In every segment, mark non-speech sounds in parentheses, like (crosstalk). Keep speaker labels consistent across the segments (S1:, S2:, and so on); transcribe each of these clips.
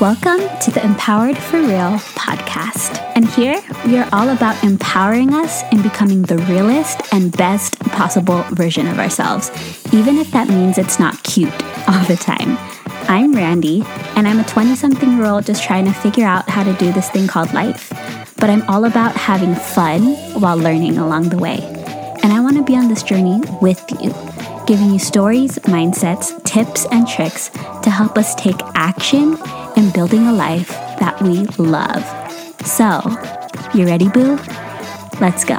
S1: Welcome to the Empowered for Real podcast. And here we are all about empowering us in becoming the realest and best possible version of ourselves, even if that means it's not cute (laughs) all the time. I'm Randy, and I'm a 20 something year old just trying to figure out how to do this thing called life. But I'm all about having fun while learning along the way. And I want to be on this journey with you, giving you stories, mindsets, tips, and tricks help us take action in building a life that we love. So, you ready, boo? Let's go.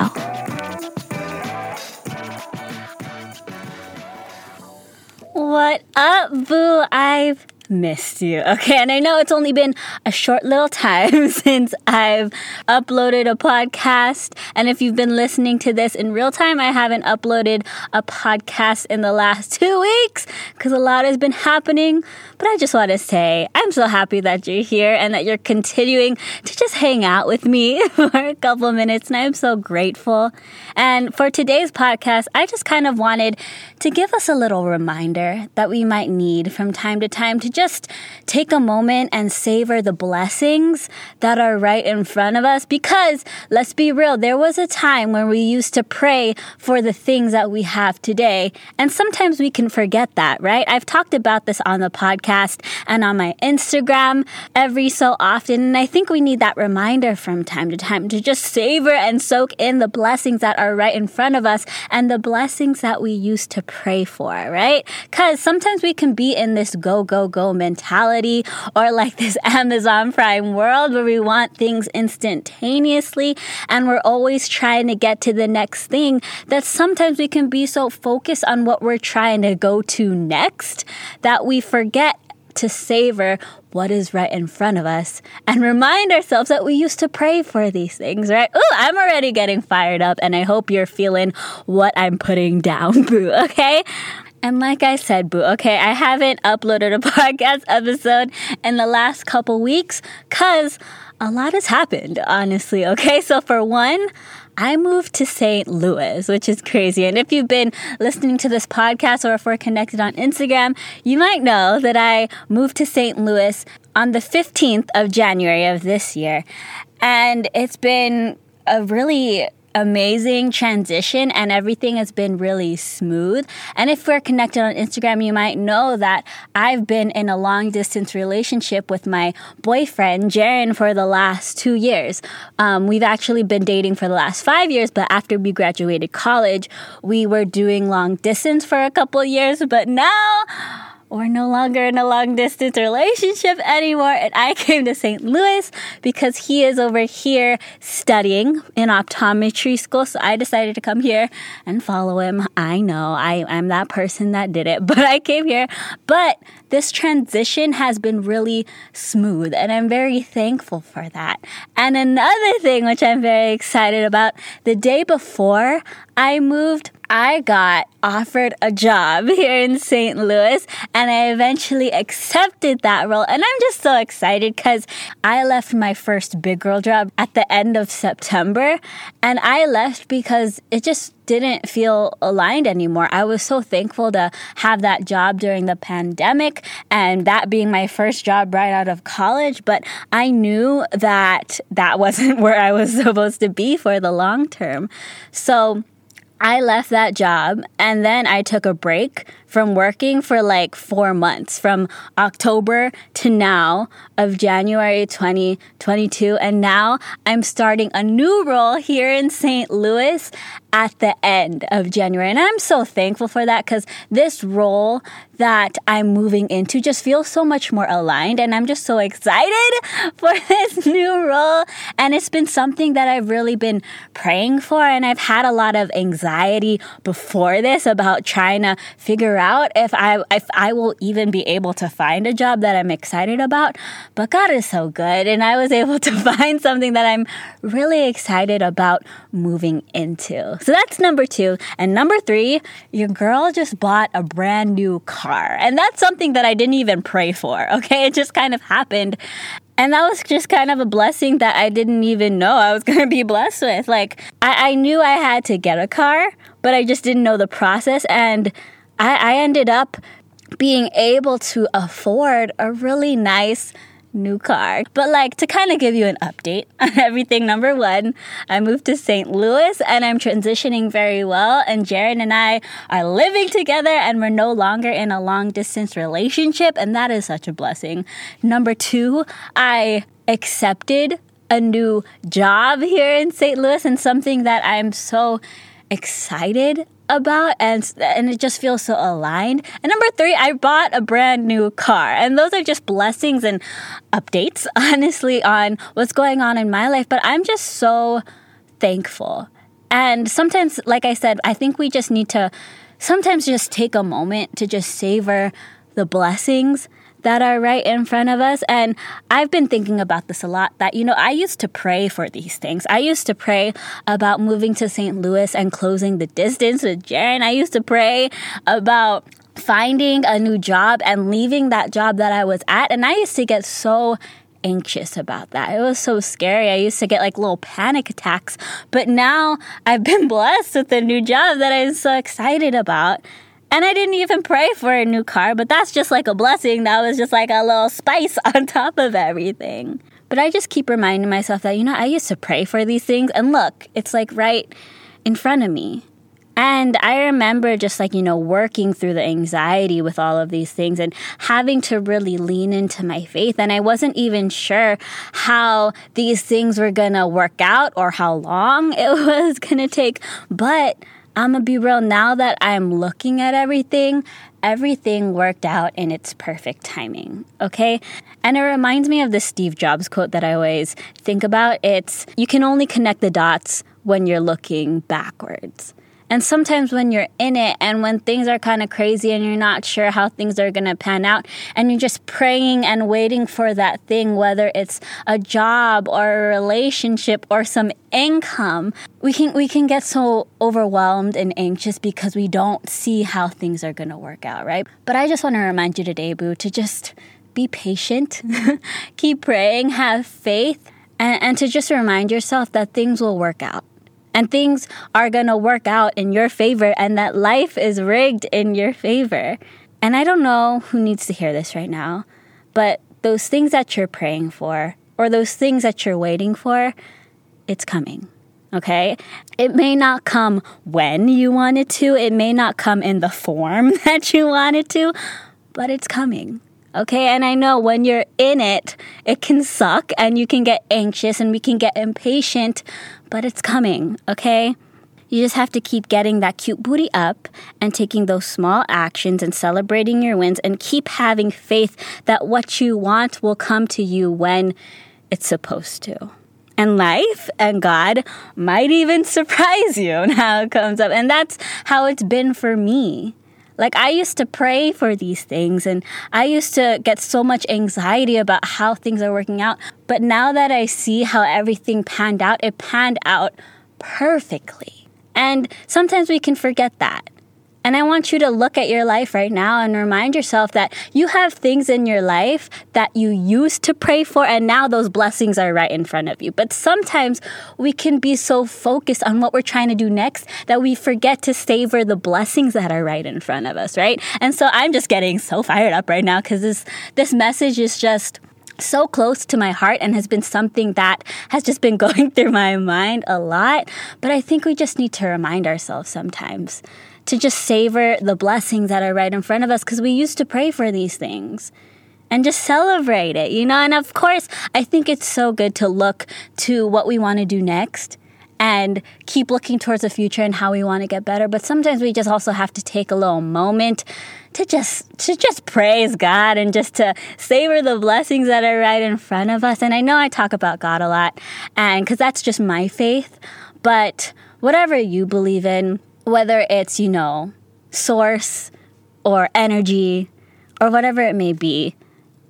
S1: What up, boo? I've missed you. Okay, and I know it's only been a short little time (laughs) since I've uploaded a podcast. And if you've been listening to this in real time, I haven't uploaded a podcast in the last (laughs) two weeks because a lot has been happening. But I just want to say I'm so happy that you're here and that you're continuing to just hang out with me (laughs) for a couple minutes. And I'm so grateful. And for today's podcast, I just kind of wanted to give us a little reminder that we might need from time to time to just take a moment and savor the blessings that are right in front of us. Because let's be real, there was a time when we used to pray for the things that we have today. And sometimes we can forget that, right? I've talked about this on the podcast and on my Instagram every so often. And I think we need that reminder from time to time to just savor and soak in the blessings that are right in front of us and the blessings that we used to pray for, right? Because sometimes we can be in this go, go, go mentality or like this (laughs) Amazon Prime world where we want things instantaneously and we're always trying to get to the next thing that sometimes we can be so focused on what we're trying to go to next that we forget to savor what is right in front of us and remind ourselves that we used to pray for these things, right? Oh, I'm already getting fired up and I hope you're feeling what I'm putting down, (laughs) boo, okay? And like I said, boo, okay, I haven't uploaded a (laughs) podcast episode in the last couple weeks because a lot has happened, honestly, okay? So for one, I moved to St. Louis, which is crazy. And if you've been listening to this podcast or if we're connected on Instagram, you might know that I moved to St. Louis on the 15th of January of this year. And it's been a really amazing transition and everything has been really smooth. And if we're connected on Instagram, you might know that I've been in a long distance relationship with my boyfriend, Jaron, for the last two years. Um, we've actually been dating for the last five years, but after we graduated college, we were doing long distance for a couple years, but now, we're no longer in a long distance relationship anymore. And I came to St. Louis because he is over here studying in optometry school. So I decided to come here and follow him. I know I, I'm that person that did it, (laughs) but I came here. But this transition has been really smooth and I'm very thankful for that. And another thing which I'm very excited about, the day before I moved, I got offered a job (laughs) here in St. Louis and I eventually accepted that role. And I'm just so excited because I left my first big girl job at the end of September and I left because it just didn't feel aligned anymore. I was so thankful to have that job during the pandemic and that being my first job right out of college, but I knew that that (laughs) wasn't where I was (laughs) supposed to be for the long term. So I left that job and then I took a break from working for like four months from October to now of January 2022. And now I'm starting a new role here in St. Louis at the end of January. And I'm so thankful for that because this role that I'm moving into just feels so much more aligned. And I'm just so excited (laughs) for this new role. And it's been something that I've really been praying for. And I've had a lot of anxiety before this about trying to figure out if I, if I will even be able to find a job that I'm excited about. But God is so good. And I was able to (laughs) find something that I'm really excited about moving into. So that's number two. And number three, your girl just bought a brand new car. And that's something that I didn't even pray for, (laughs) okay? It just kind of happened. And that was just kind of a blessing that I didn't even know I was (laughs) going to be blessed with. Like, I, I, knew I had to get a car, but I just didn't know the process. And I, I ended up being able to afford a really nice new car. But like to kind of give you an update (laughs) on everything, number one, I moved to St. Louis and I'm transitioning very well. And Jared and I are living together and we're no longer in a long distance relationship. And that is such a blessing. Number two, I accepted a new job here in St. Louis and something that I'm so excited about and and it just feels so aligned. And number 3, I bought a brand new car. And those are just blessings and updates (laughs) honestly on what's going on in my life, but I'm just so thankful. And sometimes like I said, I think we just need to sometimes just take a moment to just savor the blessings that are right in front of us. And I've been thinking about this a lot that, you know, I used to pray for these things. I used to pray about moving to St. Louis and closing the distance with Jaren. I used to pray about finding a new job and leaving that job that I was at. And I used to get so anxious about that. It was so scary. I used to get like little panic attacks. But now I've been (laughs) blessed with a new job that I'm so excited about. And I didn't even pray for a new car, but that's just like a blessing. That was just like a little spice (laughs) on top of everything. But I just keep reminding myself that, you know, I used to pray for these things, and look, it's like right in front of me. And I remember just like, you know, working through the anxiety with all of these things and having to really lean into my faith. And I wasn't even sure how these things were going to work out or how long (laughs) it was going to take. But I'm gonna be real now that I'm looking at everything, everything worked out in its perfect timing, okay? And it reminds me of the Steve Jobs quote that I always think about. It's you can only connect the dots when you're looking backwards. And sometimes when you're in it and when things are kind of crazy and you're not sure how things are going to pan out and you're just praying and waiting for that thing, whether it's a job or a relationship or some income, we can, we can get so overwhelmed and anxious because we don't see how things are going to work out, right? But I just want to remind you today, Boo, to just be patient, (laughs) keep praying, have faith, and, and to just remind yourself that things will work out and things are going to work out in your favor and that life is rigged in your favor. And I don't know who needs to hear this right now, but those things that you're praying for or those things that you're waiting for, it's coming. Okay? It may not come when you want it to, it may not come in the form (laughs) that you want it to, but it's coming. Okay, and I know when you're in it, it can suck and you can get anxious and we can get impatient, but it's coming, okay? You just have to keep getting that cute booty up and taking those small actions and celebrating your wins and keep having faith that what you want will come to you when it's supposed to. And life and God might even surprise you (laughs) on how it comes up. And that's how it's been for me. Like, I used to pray for these things and I used to get so much anxiety about how things are working out. But now that I see how everything panned out, it panned out perfectly. And sometimes we can forget that. And I want you to look at your life right now and remind yourself that you have things in your life that you used to pray for, and now those blessings are right in front of you. But sometimes we can be so focused on what we're trying to do next that we forget to savor the blessings that are right in front of us, right? And so I'm just getting so fired up right now because this, this message is just so close to my heart and has been something that has just been (laughs) going through my mind a lot. But I think we just need to remind ourselves sometimes to just savor the blessings that are right in front of us because we used to pray for these things and just celebrate it, you know? And of course, I think it's so good to look to what we want to do next and keep looking towards the future and how we want to get better. But sometimes we just also have to take a little moment to just to just praise God and just to savor the blessings that are right in front of us. And I know I talk about God a lot and cuz that's just my faith, but whatever you believe in, whether it's, you know, source or energy or whatever it may be,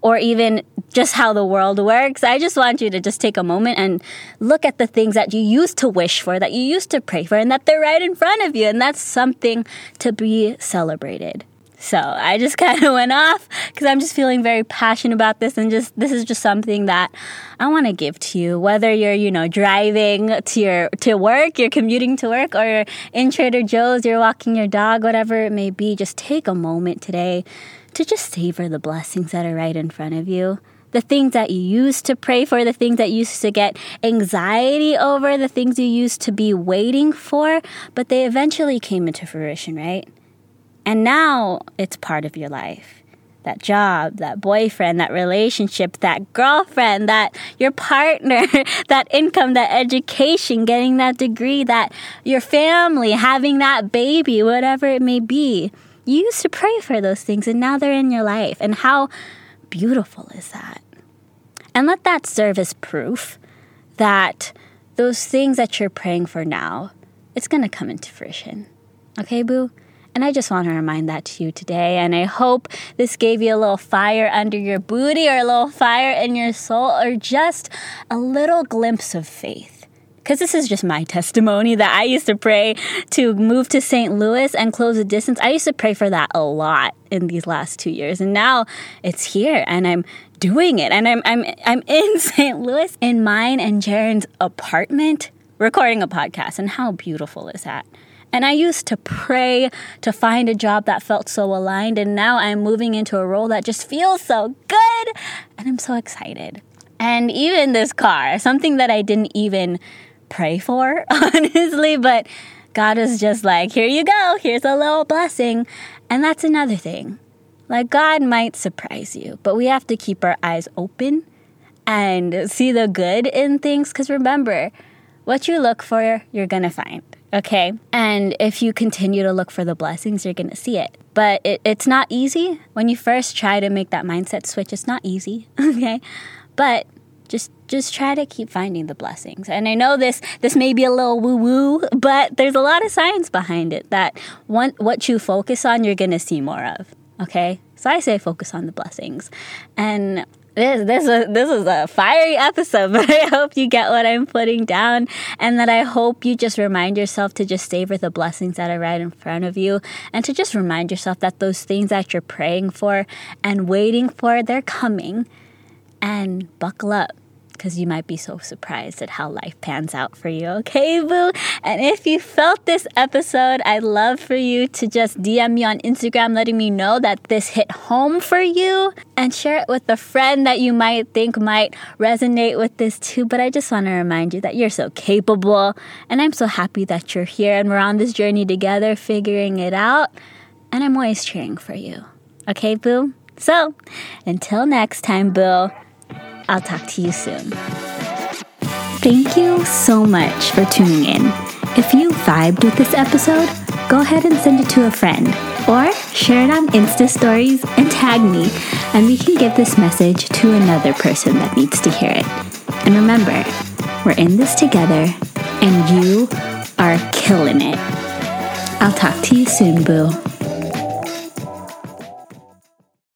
S1: or even just how the world works, I just want you to just take a moment and look at the things that you used to wish for, that you used to pray for, and that they're right in front of you. And that's something to be celebrated. So I just (laughs) kind of went off because I'm just feeling very passionate about this, and just this is just something that I want to give to you. Whether you're, you know, driving to your to work, you're commuting to work, or you're in Trader Joe's, you're walking your dog, whatever it may be, just take a moment today to just savor the blessings that are right in front of you the things that you used to pray for, the things that you used to get anxiety over, the things you used to be waiting for, but they eventually came into fruition, right? And now it's part of your life that job, that boyfriend, that relationship, that girlfriend, that your partner, (laughs) that income, that education, getting that degree, that your family, having that baby, whatever it may be. You used to pray for those things and now they're in your life. And how beautiful is that? And let that serve as proof that those things that you're praying for now, it's going to come into fruition. Okay, boo? And I just want to remind that to you today. And I hope this gave you a little fire under your booty or a little fire in your soul or just a little glimpse of faith. Because this is just my testimony that I used to pray to move to St. Louis and close the distance. I used to pray for that a lot in these last two years. And now it's here and I'm doing it. And I'm, I'm, I'm in (laughs) St. Louis in mine and Jaren's apartment recording a podcast. And how beautiful is that? And I used to pray to find a job that felt so aligned. And now I'm moving into a role that just feels so good. And I'm so excited. And even this car, something that I didn't even pray for, (laughs) honestly, but God is just like, here you go, here's a little blessing. And that's another thing. Like, God might surprise you, but we have to keep our eyes open and see the good in things. Because remember, what you look for, you're going to find. Okay. And if you continue to look for the blessings, you're going to see it. But it, it's not easy. When you first try to make that mindset switch, it's not easy. (laughs) Okay. But just just try to keep finding the blessings and i know this this may be a little woo woo but there's a lot of science behind it that what you focus on you're going to see more of okay so i say focus on the blessings and this this is this is a fiery episode, (laughs) but I hope you get what I'm putting down, and that I hope you just remind yourself to just savor the blessings that are right in front of you, and to just remind yourself that those things that you're praying for and waiting for, they're coming, and buckle up because you might be so surprised at how life pans out for you, okay, boo? And if you felt this episode, I'd love for you to just DM me on Instagram letting me know that this hit home for you and share it with a friend that you might think might resonate with this too. But I just want to remind you that you're so capable, and I'm so happy that you're here and we're on this journey together, figuring it out. And I'm always cheering for you, okay, boo? So, until next time, boo. I'll talk to you soon. Thank you so much for tuning in. If you vibed with this episode, go ahead and send it to a friend or share it on Insta stories and tag me, and we can give this message to another person that needs to hear it. And remember, we're in this together, and you are killing it. I'll talk to you soon, boo.